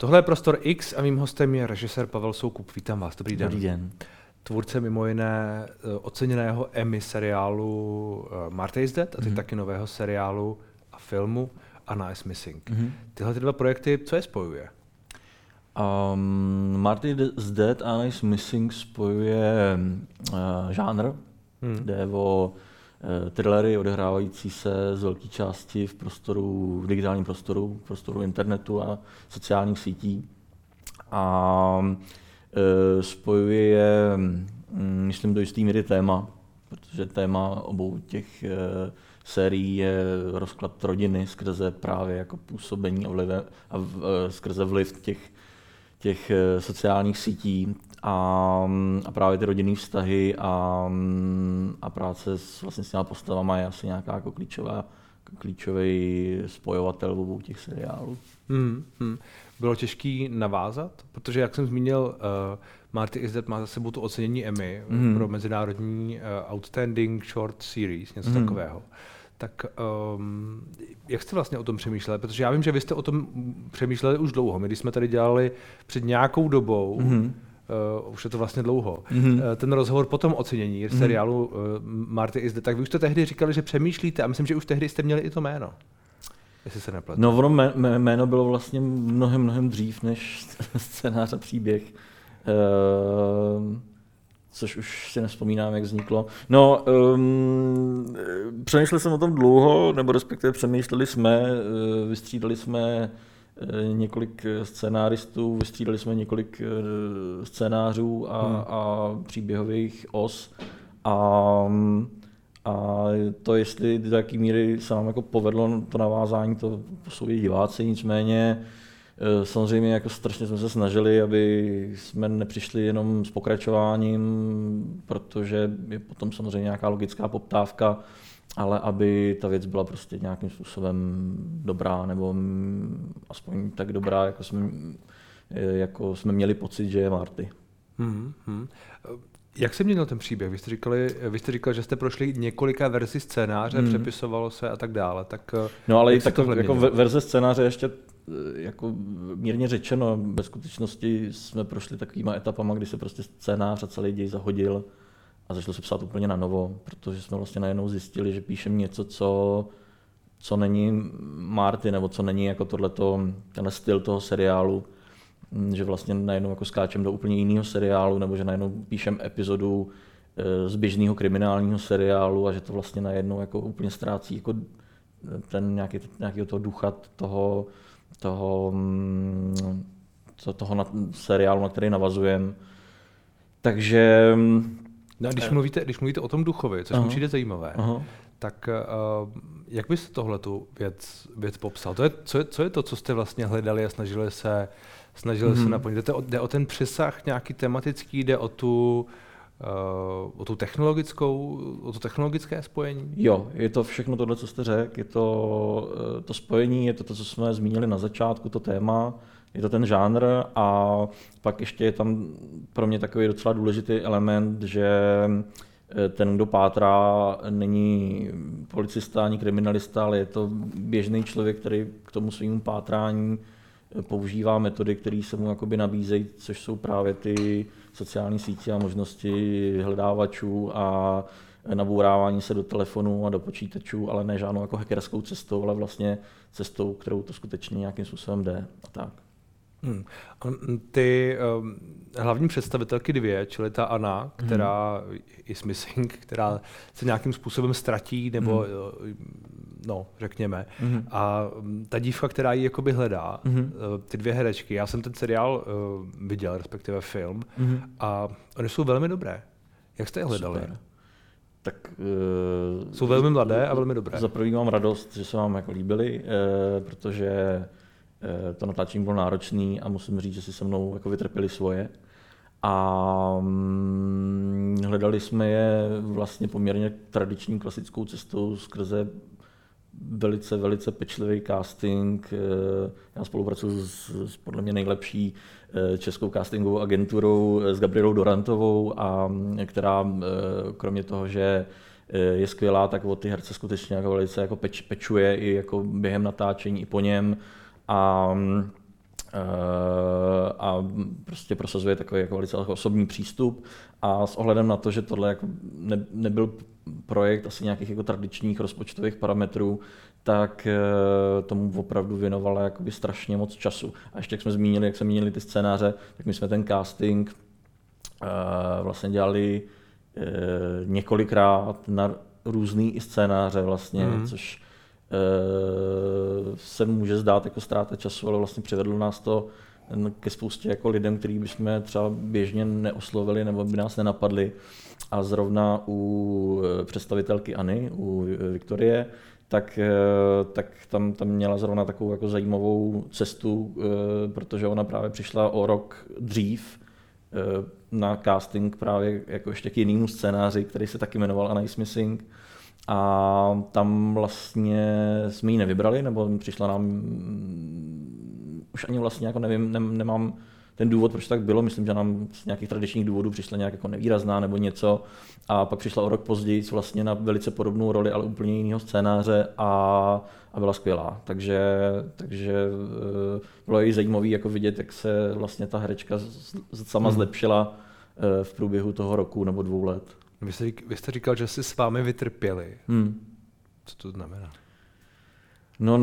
Tohle je Prostor X a mým hostem je režisér Pavel Soukup. Vítám vás, dobrý den. Dobrý den. Tvůrce mimo jiné eh, oceněného Emmy seriálu eh, Marta is Dead a teď mm-hmm. taky nového seriálu a filmu Anna is Missing. Mm-hmm. Tyhle ty dva projekty, co je spojuje? Um, Marty is Dead a Anna is Missing spojuje uh, žánr, hmm. jde o thrillery odehrávající se z velké části v prostoru, v digitálním prostoru, v prostoru internetu a sociálních sítí. A uh, spojuje je, um, myslím, do jistý míry téma, protože téma obou těch uh, sérií je rozklad rodiny skrze právě jako působení a, vlive, a skrze vliv těch těch eh, sociálních sítí a, a právě ty rodinné vztahy a, a práce s, vlastně s těma postavama je asi nějaká jako klíčová, klíčový spojovatel v obou těch seriálů. Hmm, hmm. Bylo těžký navázat, protože jak jsem zmínil, uh, Marty is Dead má za sebou to ocenění Emmy hmm. pro mezinárodní uh, Outstanding Short Series, něco hmm. takového. Tak um, jak jste vlastně o tom přemýšleli? Protože já vím, že vy jste o tom přemýšleli už dlouho. My když jsme tady dělali před nějakou dobou, mm-hmm. Uh, už je to vlastně dlouho. Mm-hmm. Ten rozhovor po tom ocenění mm-hmm. seriálu uh, Marty is tak vy už jste tehdy říkali, že přemýšlíte a myslím, že už tehdy jste měli i to jméno. Jestli se nepletu. No, ono jméno bylo vlastně mnohem, mnohem dřív než scénář a příběh. Uh, což už si nespomínám, jak vzniklo. No, um, přemýšlel jsem o tom dlouho, nebo respektive přemýšleli jsme, uh, vystřídali jsme uh, několik scénáristů, vystřídali jsme několik uh, scénářů a, hmm. a příběhových os. A, a to, jestli do jaké míry se nám jako povedlo to navázání, to jsou diváci, nicméně Eh, samozřejmě jako strašně jsme se snažili, aby jsme nepřišli jenom s pokračováním, protože je potom samozřejmě nějaká logická poptávka, ale aby ta věc byla prostě nějakým způsobem dobrá, nebo aspoň tak dobrá, jako jsme, eh, jako jsme měli pocit, že je Marty. Mm-hmm. Jak se měnil ten příběh? Vy jste, říkali, vy jste říkal, že jste prošli několika verzí scénáře, mm. přepisovalo se a tak dále. Tak no ale i tak jako verze scénáře ještě Eh, jako mírně řečeno, ve skutečnosti jsme prošli takovýma etapama, kdy se prostě scénář a celý děj zahodil a začalo se psát úplně na novo, protože jsme vlastně najednou zjistili, že píšem něco, co, co není Marty, nebo co není jako tohleto, tenhle styl toho seriálu, hm, že vlastně najednou jako skáčem do úplně jiného seriálu, nebo že najednou píšem epizodu eh, z běžného kriminálního seriálu a že to vlastně najednou jako úplně ztrácí jako ten nějaký, nějaký toho ducha toho, toho, mm, toho na, seriálu, na který navazujeme. Takže... No a když, eh, mluvíte, když mluvíte o tom duchovi, což mi přijde zajímavé, aha. Tak uh, jak byste tohle tu věc, věc popsal? To je, co, je, co je to, co jste vlastně hledali a snažili se, snažili mm-hmm. se mhm. naplnit? Jde o, jde o ten přesah nějaký tematický, jde o tu, uh, o tu technologickou, o to technologické spojení? Jo, je to všechno tohle, co jste řekl, je to uh, to spojení, je to to, co jsme zmínili na začátku, to téma, je to ten žánr a pak ještě je tam pro mě takový docela důležitý element, že eh, ten, kdo pátrá, není policista ani kriminalista, ale je to běžný člověk, který k tomu svým pátrání používá metody, které se mu jakoby nabízejí, což jsou právě ty sociální sítě a možnosti hledávačů a nabourávání se do telefonů a do počítačů, ale ne žádnou jako hackerskou cestou, ale vlastně cestou, kterou to skutečně nějakým způsobem jde a tak. Hmm. Ty um, hlavní představitelky dvě, čili ta Anna, která hmm. je missing, která se nějakým způsobem ztratí, nebo hmm. no, řekněme, hmm. a ta dívka, která ji jakoby hledá, hmm. ty dvě herečky, já jsem ten seriál uh, viděl, respektive film, hmm. a oni jsou velmi dobré. Jak jste je hledali? Super. Tak, uh, jsou velmi mladé a velmi dobré. Za prvý mám radost, že se vám jako líbili, uh, protože Eh, to natáčení bylo náročné a musím říct, že si se mnou jako vytrpěli svoje. A mm, hledali jsme je vlastně poměrně tradiční klasickou cestou skrze velice, velice pečlivý casting. Eh, já spolupracuji s, s podle mě nejlepší eh, českou castingovou agenturou s Gabrielou Dorantovou, a, která kromě toho, že je skvělá, tak o ty herce skutečně jako velice jako peč, pečuje i jako během natáčení, i po něm a uh, prostě prosazuje takový jako velice osobní přístup a s ohledem na to, že tohle jako ne, nebyl projekt asi nějakých jako tradičních rozpočtových parametrů, tak eh, tomu opravdu věnovala jakoby strašně moc času. A ještě jak jsme zmínili, jak jsme zmínili ty scénáře, tak my jsme ten casting eh, vlastně dělali eh, několikrát na různý i scénáře vlastně, mm. což se může zdát jako ztráta času, ale vlastně přivedlo nás to ke spoustě jako lidem, který bychom třeba běžně neoslovili nebo by nás nenapadli. A zrovna u představitelkyAny, u Viktorie, tak, eh, tak tam, tam měla zrovna takovou jako zajímavou cestu, eh, protože ona právě přišla o rok dřív eh, na casting právě jako ještě k jinému scénáři, který se taky jmenoval Anais Missing. A tam vlastně jsme ji nevybrali, nebo přišla nám, mm, už ani vlastně jako nevím, ne, nemám ten důvod, proč tak bylo, myslím, že nám z nějakých tradičních důvodů přišla nějak jako nevýrazná nebo něco a pak přišla o rok později vlastně na velice podobnou roli, ale úplně jiného scénáře a, a byla skvělá. Takže, takže eh, bylo i zajímavé jako vidět, jak se vlastně ta herečka sama hmm. zlepšila eh, v průběhu toho roku nebo dvou let. Vy jste, vy jste říkal, že si s vámi vytrpěli. Hmm. Co to znamená? No,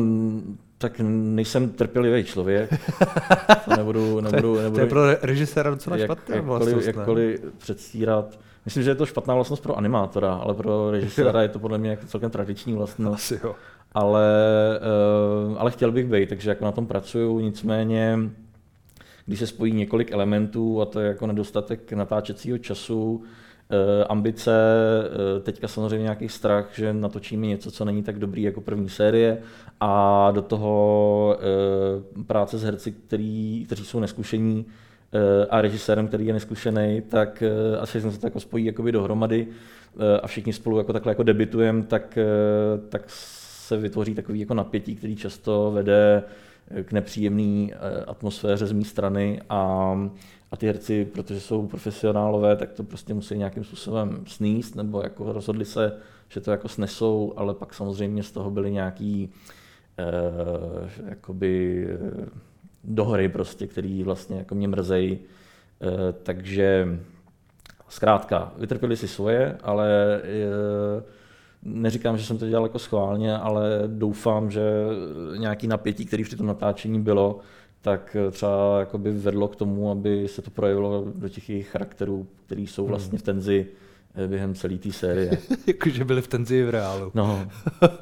tak nejsem trpělivý člověk. To nebudu, nebudu, nebudu, to je pro režiséra docela jak, špatná jakkoliv, vlastnost. Jakkoliv předstírat. Myslím, že je to špatná vlastnost pro animátora, ale pro režiséra je to podle mě jako celkem tradiční vlastnost. Asi jo. Ale, uh, ale chtěl bych být, takže jako na tom pracuju, nicméně když se spojí několik elementů a to je jako nedostatek natáčecího času, Eh, ambice, eh, teďka samozřejmě nějaký strach, že natočíme něco, co není tak dobrý jako první série. A do toho eh, práce s herci, který, kteří jsou neskušení a režisérem, který je neskušený, tak asi jsme se to jako spojí jakoby dohromady a všichni spolu jako takhle jako debitujeme, tak, tak se vytvoří takový jako napětí, který často vede k nepříjemné atmosféře z mé strany. A a ty herci, protože jsou profesionálové, tak to prostě musí nějakým způsobem sníst, nebo jako rozhodli se, že to jako snesou, ale pak samozřejmě z toho byly nějaký eh, jakoby eh, dohry prostě, který vlastně jako mě mrzejí. Eh, takže zkrátka, vytrpěli si svoje, ale eh, neříkám, že jsem to dělal jako schválně, ale doufám, že nějaký napětí, který při tom natáčení bylo, tak eh, třeba jakoby vedlo k tomu, aby se to projevilo do těch jejich charakterů, který jsou hmm. vlastně v tenzi eh, během celé té série. Jakože byli v tenzi v reálu. No.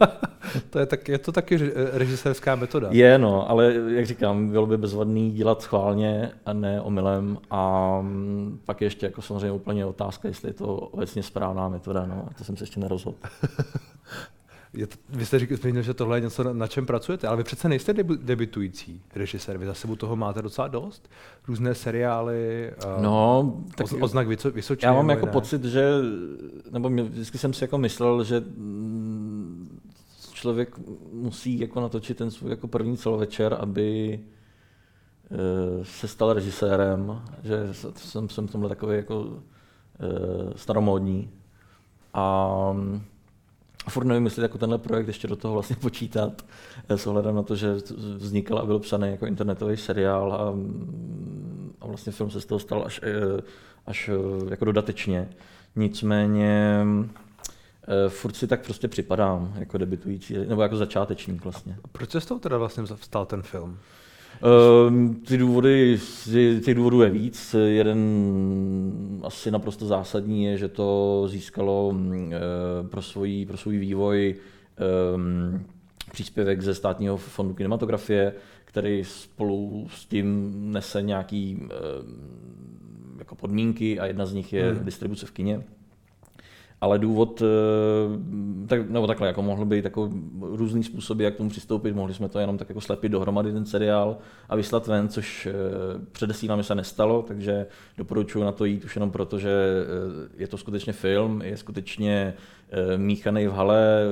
to je, tak, je to taky režisérská metoda. Je, no, ale jak říkám, bylo by bezvadný dělat schválně a ne omylem a mm, pak ještě jako samozřejmě úplně otázka, jestli je to obecně správná metoda, no, to jsem se ještě nerozhodl. Je to, vy jste říkal, že tohle je něco, na, na čem pracujete, ale vy přece nejste debu, debitující režisér, vy za sebou toho máte docela dost. Různé seriály, uh, no, tak o, oznak Vysočí. Já mám jako ne? pocit, že, nebo mě, vždycky jsem si jako myslel, že mm, člověk musí jako natočit ten svůj jako první celovečer, aby uh, se stal režisérem, že jsem, jsem v tomhle takový jako uh, staromódní. A a furt nevím, jestli jako tenhle projekt ještě do toho vlastně počítat, eh, s ohledem na to, že vznikal a byl psaný jako internetový seriál a, mm, a vlastně film se z toho stal až, eh, až eh, jako dodatečně. Nicméně furt si tak prostě připadám jako debitující, nebo jako začátečník vlastně. A proč se z toho teda vlastně vstal ten film? Uh, ty důvody, těch důvodů je víc. Jeden asi naprosto zásadní je, že to získalo uh, pro, svůj, pro svůj vývoj um, příspěvek ze státního fondu kinematografie, který spolu s tím nese nějaký uh, jako podmínky a jedna z nich je hmm. distribuce v kině ale důvod, eh, tak, nebo takhle, jako mohl být jako různý způsoby, jak k tomu přistoupit, mohli jsme to jenom tak jako slepit dohromady ten seriál a vyslat ven, což eh, předesílám, že se nestalo, takže doporučuji na to jít už jenom proto, že eh, je to skutečně film, je skutečně míchaný v hale,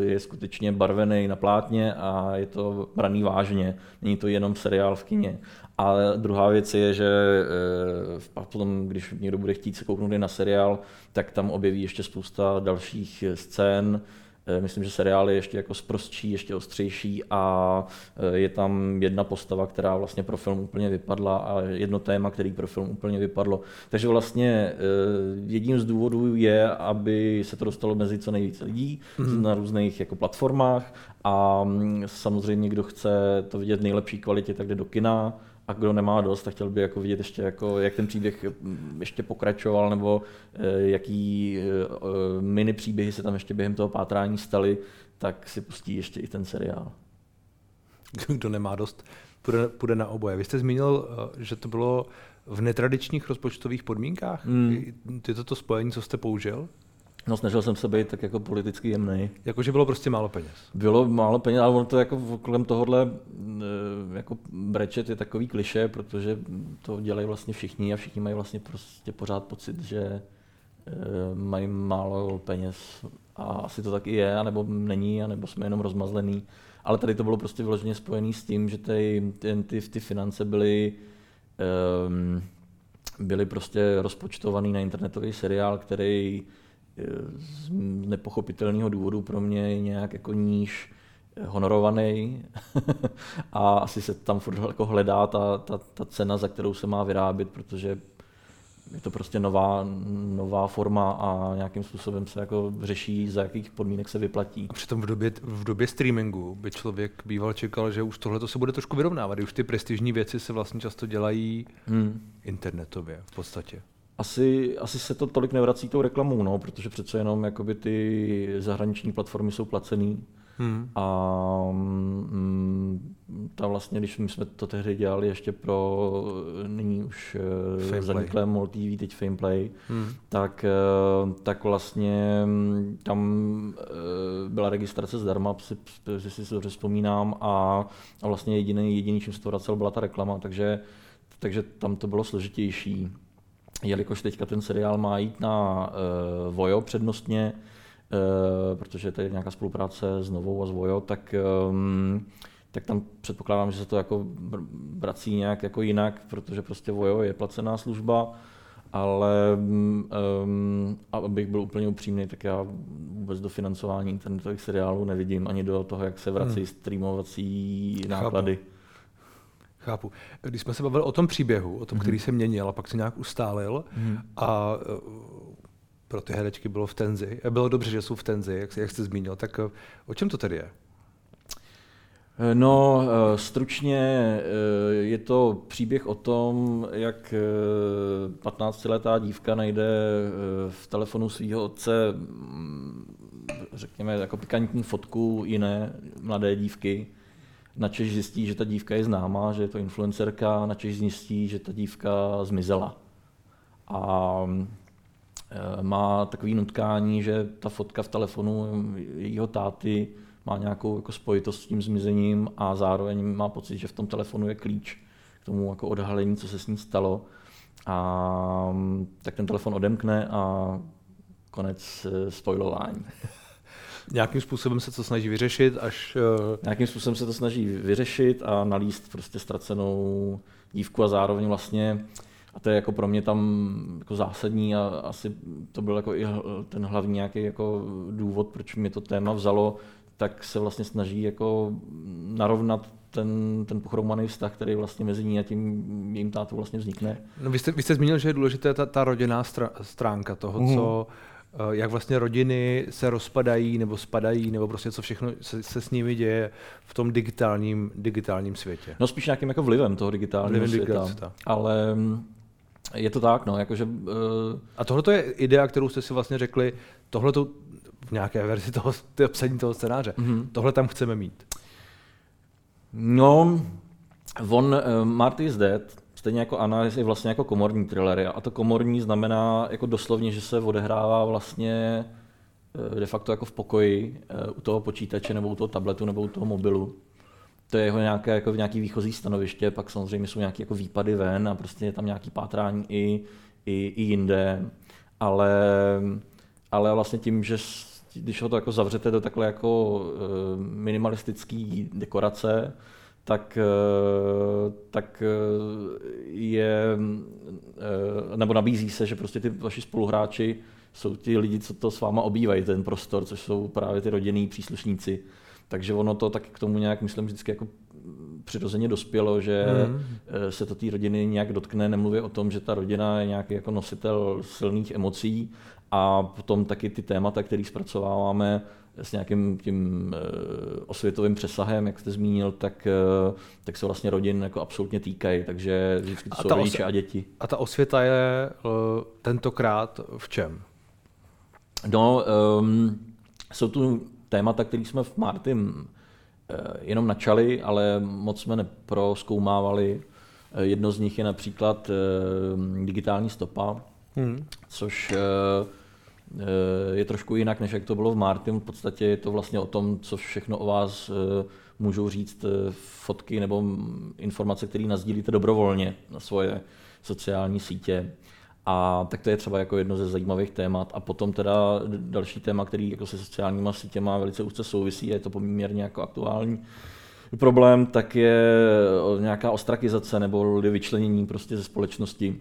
je skutečně barvený na plátně a je to braný vážně. Není to jenom seriál v kině. A druhá věc je, že eh, potom, když někdo bude chtít se kouknout na seriál, tak tam objeví ještě spousta dalších scén, Eh, myslím, že seriál je ještě jako zprostší, ještě ostřejší a eh, je tam jedna postava, která vlastně pro film úplně vypadla a jedno téma, který pro film úplně vypadlo. Takže vlastně jedním z důvodů je, aby se to dostalo mezi co nejvíce lidí mm. na různých jako platformách a mm, samozřejmě, kdo chce to vidět v nejlepší kvalitě, tak jde do kina a kdo nemá dost, tak chtěl by jako vidět ještě, jako, jak ten příběh mm, ještě pokračoval, nebo eh, jaký eh, eh, mini příběhy se tam ještě během toho pátrání staly, tak si pustí ještě i ten seriál. Kdo nemá dost, půjde, půjde na oboje. Vy jste zmínil, že to bylo v netradičních rozpočtových podmínkách. Hmm. Je to to spojení, co jste použil? No snažil jsem se být tak jako politicky jemný. Jakože bylo prostě málo peněz. Bylo málo peněz, ale ono to jako kolem tohohle eh, jako brečet je takový kliše, protože to dělají vlastně všichni a všichni mají vlastně prostě pořád pocit, že eh, mají málo peněz a asi to tak i je, anebo není, anebo jsme jenom rozmazlený. Ale tady to bylo prostě vyloženě spojené s tím, že ty, ty, ty, ty finance byly um, byly prostě rozpočtovaný na internetový seriál, který z nepochopitelného důvodu pro mě nějak jako níž honorovaný a asi se tam furt jako hledá ta, ta, ta cena, za kterou se má vyrábět, protože je to prostě nová, nová forma a nějakým způsobem se jako řeší, za jakých podmínek se vyplatí. A přitom v době, v době streamingu by člověk býval čekal, že už tohle se bude trošku vyrovnávat, už ty prestižní věci se vlastně často dělají hmm. internetově v podstatě asi, asi se to tolik nevrací tou reklamou, no, protože přece jenom jakoby ty zahraniční platformy jsou placený. Hmm. A mm, ta vlastně, když my jsme to tehdy dělali ještě pro nyní už eh, zaniklé MOL TV, teď Fameplay, hmm. tak, eh, tak vlastně mm, tam eh, byla registrace zdarma, si, si, si dobře vzpomínám, a, a vlastně jediný, jediný, čím se to vracel, byla ta reklama, takže, takže tam to bylo složitější jelikož teďka ten seriál má jít na uh, Vojo přednostně, uh, protože to je nějaká spolupráce s Novou a s Vojo, tak, um, tak tam předpokládám, že se to jako vrací nějak jako jinak, protože prostě Vojo je placená služba, ale um, abych byl úplně upřímný, tak já vůbec do financování internetových seriálů nevidím, ani do toho, jak se vrací hmm. streamovací náklady. Chápu. Chápu. Když jsme se bavili o tom příběhu, o tom, mm-hmm. který se měnil a pak se nějak ustálil mm-hmm. a e, pro ty herečky bylo v tenzi, bylo dobře, že jsou v tenzi, jak, jak jste zmínil, tak e, o čem to tedy je? No, stručně je to příběh o tom, jak 15-letá dívka najde v telefonu svého otce, řekněme, jako pikantní fotku jiné mladé dívky, načež zjistí, že ta dívka je známá, že je to influencerka, načež zjistí, že ta dívka zmizela. A e, má takový nutkání, že ta fotka v telefonu jejího táty má nějakou jako spojitost s tím zmizením a zároveň má pocit, že v tom telefonu je klíč k tomu jako odhalení, co se s ní stalo. A tak ten telefon odemkne a konec e, spoilování. Nějakým způsobem se to snaží vyřešit, až... Uh... Nějakým způsobem se to snaží vyřešit a nalíst prostě ztracenou dívku a zároveň vlastně, a to je jako pro mě tam jako zásadní a asi to byl jako i ten hlavní nějaký jako důvod, proč mě to téma vzalo, tak se vlastně snaží jako narovnat ten, ten pochromaný vztah, který vlastně mezi ní a tím jejím tátou vlastně vznikne. No, vy, jste, vy jste zmínil, že je důležitá ta, ta rodinná stránka toho, mm. co Eh, jak vlastně rodiny se rozpadají nebo spadají, nebo prostě co všechno se, se s nimi děje v tom digitálním, digitálním světě. No spíš nějakým jako vlivem toho digitálního vlivem světa. světa. Ale mm, je to tak, no, jakože... Uh... A tohle je idea, kterou jste si vlastně řekli, tohle v nějaké verzi toho, psaní toho scénáře, mm-hmm. tohle tam chceme mít. No, on, uh, Marty is Dead, Stejně jako Anna je vlastně jako komorní thrillery. A to komorní znamená jako doslovně, že se odehrává vlastně eh, de facto jako v pokoji eh, u toho počítače nebo u toho tabletu nebo u toho mobilu. To je jeho nějaké, jako nějaký výchozí stanoviště, pak samozřejmě jsou nějaké jako výpady ven a prostě je tam nějaký pátrání i, i, i jinde. Ale, ale vlastně tím, že když ho to jako zavřete do takhle jako eh, minimalistické dekorace, tak, eh, tak eh, je, eh, nebo nabízí se, že prostě ty vaši spoluhráči jsou ti lidi, co to s váma obývají, ten prostor, což jsou právě ty rodinní příslušníci. Takže ono to tak k tomu nějak, myslím, vždycky jako přirozeně dospělo, že mm. se to té rodiny nějak dotkne, nemluvě o tom, že ta rodina je nějaký jako nositel silných emocí a potom taky ty témata, které zpracováváme s nějakým tím eh, osvětovým přesahem, jak jste zmínil, tak, eh, tak se vlastně rodin jako absolutně týkají, takže vždycky to a jsou rodiče a děti. A ta osvěta je tentokrát v čem? No, um, jsou tu témata, které jsme v Martin Eh, jenom načali, ale moc jsme neproskoumávali. Eh, jedno z nich je například eh, digitální stopa, hmm. což je trošku jinak, než jak to bylo v Martin. V podstatě je to vlastně o tom, co všechno o vás můžou říct fotky nebo informace, které nazdílíte dobrovolně na svoje sociální sítě. A tak to je třeba jako jedno ze zajímavých témat. A potom teda další téma, který jako se sociálníma sítěma velice úzce souvisí, je to poměrně jako aktuální problém, tak je nějaká ostrakizace nebo vyčlenění prostě ze společnosti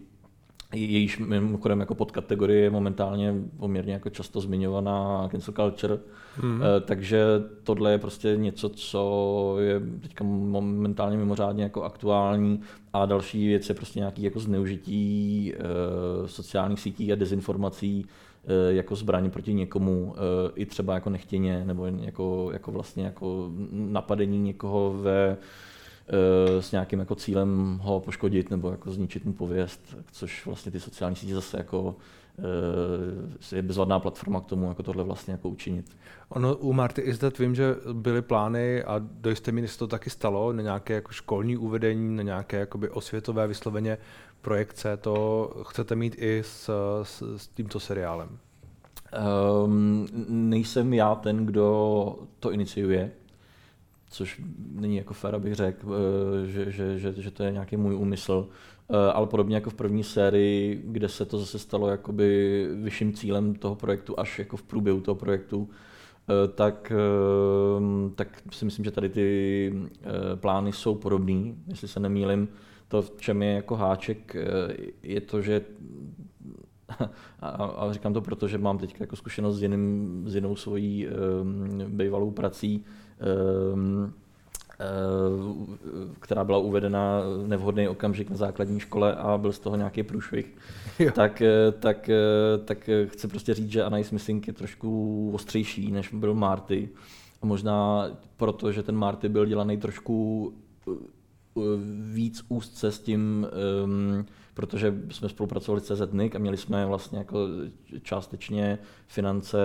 jejíž mimochodem jako podkategorie je momentálně poměrně jako často zmiňovaná cancel culture, mm. takže tohle je prostě něco, co je teďka momentálně mimořádně jako aktuální a další věc je prostě nějaký jako zneužití uh, sociálních sítí a dezinformací uh, jako zbraň proti někomu, uh, i třeba jako nechtěně, nebo jako, jako vlastně jako napadení někoho ve s nějakým jako cílem ho poškodit nebo jako zničit mu pověst, což vlastně ty sociální sítě zase jako eh, je bezvadná platforma k tomu, jako tohle vlastně jako učinit. Ono u Marty Izdat vím, že byly plány a do jisté míry se to taky stalo na nějaké jako školní uvedení, na nějaké jakoby osvětové vysloveně projekce. To chcete mít i s, s, s tímto seriálem? Um, nejsem já ten, kdo to iniciuje což není jako fér, abych řekl, eh, že, že, že, že to je nějaký můj úmysl. Eh, ale podobně jako v první sérii, kde se to zase stalo jakoby vyšším cílem toho projektu až jako v průběhu toho projektu, eh, tak, tak si myslím, že tady ty plány jsou podobný, jestli se nemýlim. To, v čem je jako háček, je to, že a, říkám to proto, že mám teď jako zkušenost s, jiným, s jinou svojí bývalou prací, která byla uvedena nevhodný okamžik na základní škole a byl z toho nějaký průšvih, tak, eh, tak, tak chci prostě říct, že Anais Missing je trošku ostřejší, než byl Marty. A možná proto, že ten Marty byl dělaný trošku víc úzce s tím um, protože jsme spolupracovali s CZNIC a měli jsme vlastně jako částečně finance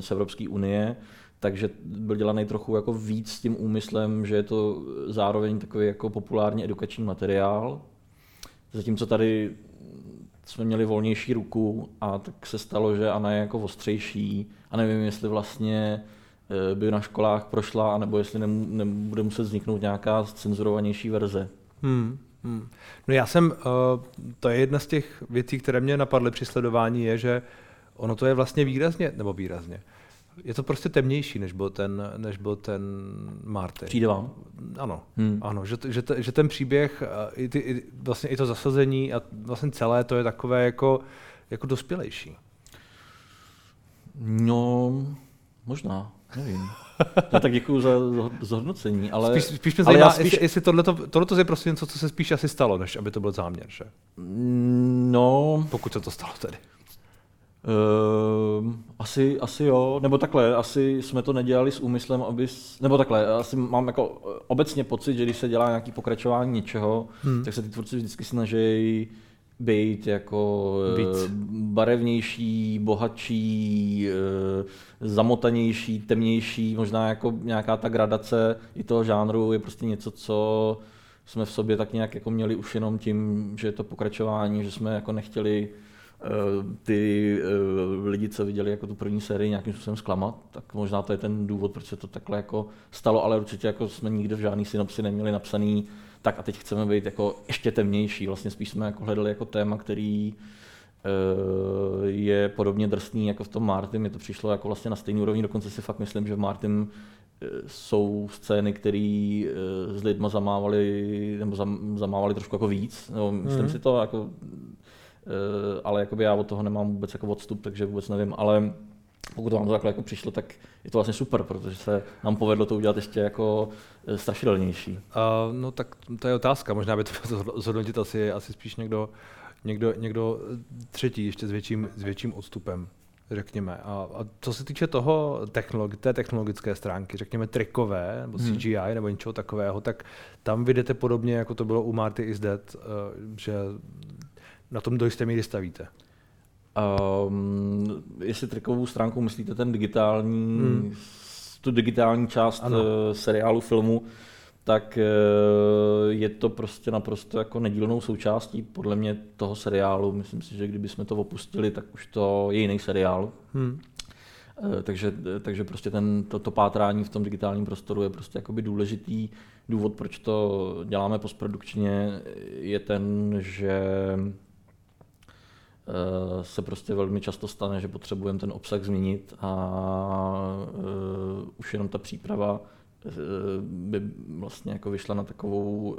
z Evropské unie, takže byl dělaný trochu jako víc s tím úmyslem, že je to zároveň takový jako populárně edukační materiál. Zatímco tady jsme měli volnější ruku a tak se stalo, že Anna je jako ostřejší a nevím, jestli vlastně eh, by na školách prošla, anebo jestli nebude muset vzniknout nějaká cenzurovanější verze. Hmm. Hmm. No já jsem, uh, to je jedna z těch věcí, které mě napadly při sledování, je, že ono to je vlastně výrazně, nebo výrazně, je to prostě temnější, než byl ten, než byl ten Marty. Přijde vám? Ano, hmm. ano že, že, že, ten příběh, i, ty, i, vlastně i to zasazení a vlastně celé to je takové jako, jako dospělejší. No, možná, nevím. No, tak děkuji za zhodnocení, ale... Spíš, spíš mě zajímá, spíš... jestli, jestli tohleto, tohleto je prostě něco, co se spíš asi stalo, než aby to byl záměr, že? No... Pokud se to stalo tedy. Uh, asi, asi jo, nebo takhle, asi jsme to nedělali s úmyslem, aby, nebo takhle, asi mám jako obecně pocit, že když se dělá nějaký pokračování něčeho, hmm. tak se ty tvůrci vždycky snaží být jako Víc. Eh, barevnější, bohatší, eh, zamotanější, temnější, možná jako nějaká ta gradace i toho žánru je prostě něco, co jsme v sobě tak nějak jako měli už jenom tím, že je to pokračování, že jsme jako nechtěli eh, ty lidi, co viděli jako tu první sérii, nějakým způsobem zklamat, tak možná to je ten důvod, proč se to takhle jako stalo, ale určitě jako jsme nikde v žádný synopsi neměli napsaný tak a teď chceme být jako ještě temnější. Vlastně spíš jsme jako hledali jako téma, který uh, je podobně drsný jako v tom Martin. Mi to přišlo jako vlastně na stejný úrovni, dokonce si fakt myslím, že v Martin jsou scény, které s lidma zamávali, nebo zam, zamávali trošku jako víc. No, myslím mm. si to jako ale jakoby já od toho nemám vůbec jako odstup, takže vůbec nevím, ale pokud vám to takhle jako přišlo, tak je to vlastně super, protože se nám povedlo to udělat ještě jako eh, strašidelnější. Uh, no tak to je otázka, možná by to zhodnotit asi, asi spíš někdo, někdo, někdo třetí, ještě s větším, s větším odstupem řekněme. A, a co se týče toho technologi- té technologické stránky, řekněme trikové, nebo CGI, hmm. nebo něčeho takového, tak tam vidíte podobně, jako to bylo u Marty is Dead, že na tom do jisté míry stavíte. Um, jestli trikovou stránku myslíte ten digitální, hmm. tu digitální část ano. Eh, seriálu, filmu, tak eh, je to prostě naprosto jako nedílnou součástí podle mě toho seriálu. Myslím si, že kdyby jsme to opustili, tak už to je jiný seriál. Hmm. Eh, takže, takže prostě ten, to, to pátrání v tom digitálním prostoru je prostě jakoby důležitý. Důvod, proč to děláme postprodukčně, je ten, že se prostě velmi často stane, že potřebujeme ten obsah změnit a uh, už jenom ta příprava uh, by vlastně jako vyšla na takovou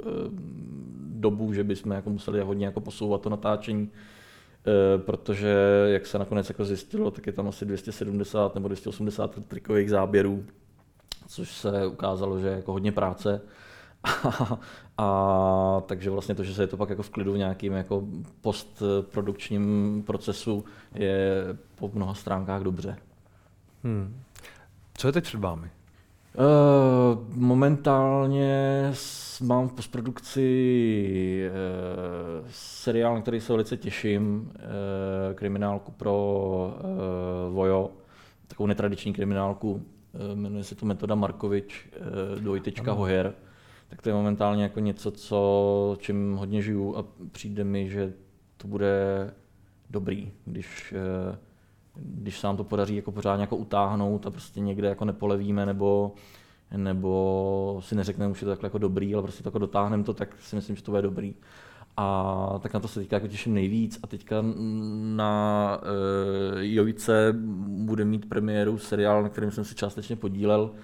dobu, že bychom jako museli hodně jako posouvat to natáčení, protože jak se nakonec jako zjistilo, tak je tam asi 270 nebo 280 trikových záběrů, což se ukázalo, že je jako hodně práce a, a takže vlastně to, že se je to pak jako v klidu v nějakým jako postprodukčním procesu je po mnoha stránkách dobře. Hmm. Co je teď před vámi? Uh, momentálně mám v postprodukci uh, seriál, na který se velice těším, uh, kriminálku pro uh, Vojo, takovou netradiční kriminálku, uh, jmenuje se to Metoda Markovič, uh, dvojtečka Hoher tak to je momentálně jako něco, co, čím hodně žiju a přijde mi, že to bude dobrý, když, eh, když se nám to podaří jako pořádně jako utáhnout a prostě někde jako nepolevíme nebo, nebo si neřekneme, že je to takhle jako dobrý, ale prostě to jako dotáhneme to, tak si myslím, že to bude dobrý. A tak na to se teďka jako těším nejvíc. A teďka na uh, Jovice bude mít premiéru seriál, na kterém jsem se částečně podílel, Eh,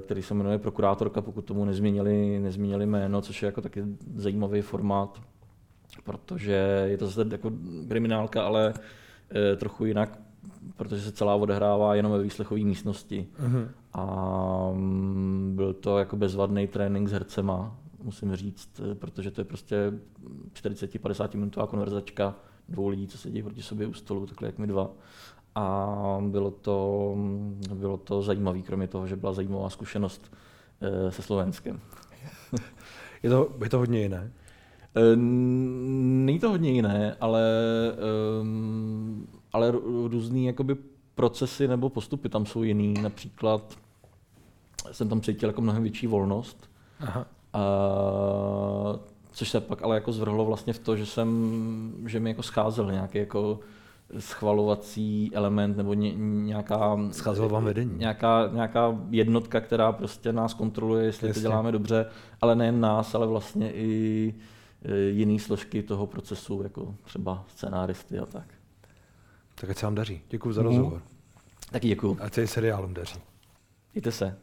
který se jmenuje Prokurátorka, pokud tomu nezměnili, nezměnili jméno, což je jako taky zajímavý formát, protože je to zase jako kriminálka, ale eh, trochu jinak, protože se celá odehrává jenom ve výslechové místnosti. Uh-huh. A mm, byl to jako bezvadný trénink s hercema, musím říct, eh, protože to je prostě 40-50 minutová konverzačka dvou lidí, co sedí proti sobě u stolu, takhle jak my dva a bylo to, bylo to zajímavé, kromě toho, že byla zajímavá zkušenost eh, se Slovenskem. je, to, je to hodně jiné? Eh, není to hodně jiné, ale, ehm, ale různý jakoby procesy nebo postupy tam jsou jiný. Například jsem tam cítil jako mnohem větší volnost. Aha. A, což se pak ale jako zvrhlo vlastně v to, že jsem, že mi jako scházel nějaký jako schvalovací element nebo ně, nějaká, vám vedení. Nějaká, nějaká jednotka, která prostě nás kontroluje, jestli Jasně. to děláme dobře, ale nejen nás, ale vlastně i e, jiné složky toho procesu, jako třeba scenáristy a tak. Tak ať se vám daří. Děkuji za rozhovor. Mm. Taky děkuji. Ať se i seriálům daří. Mějte se.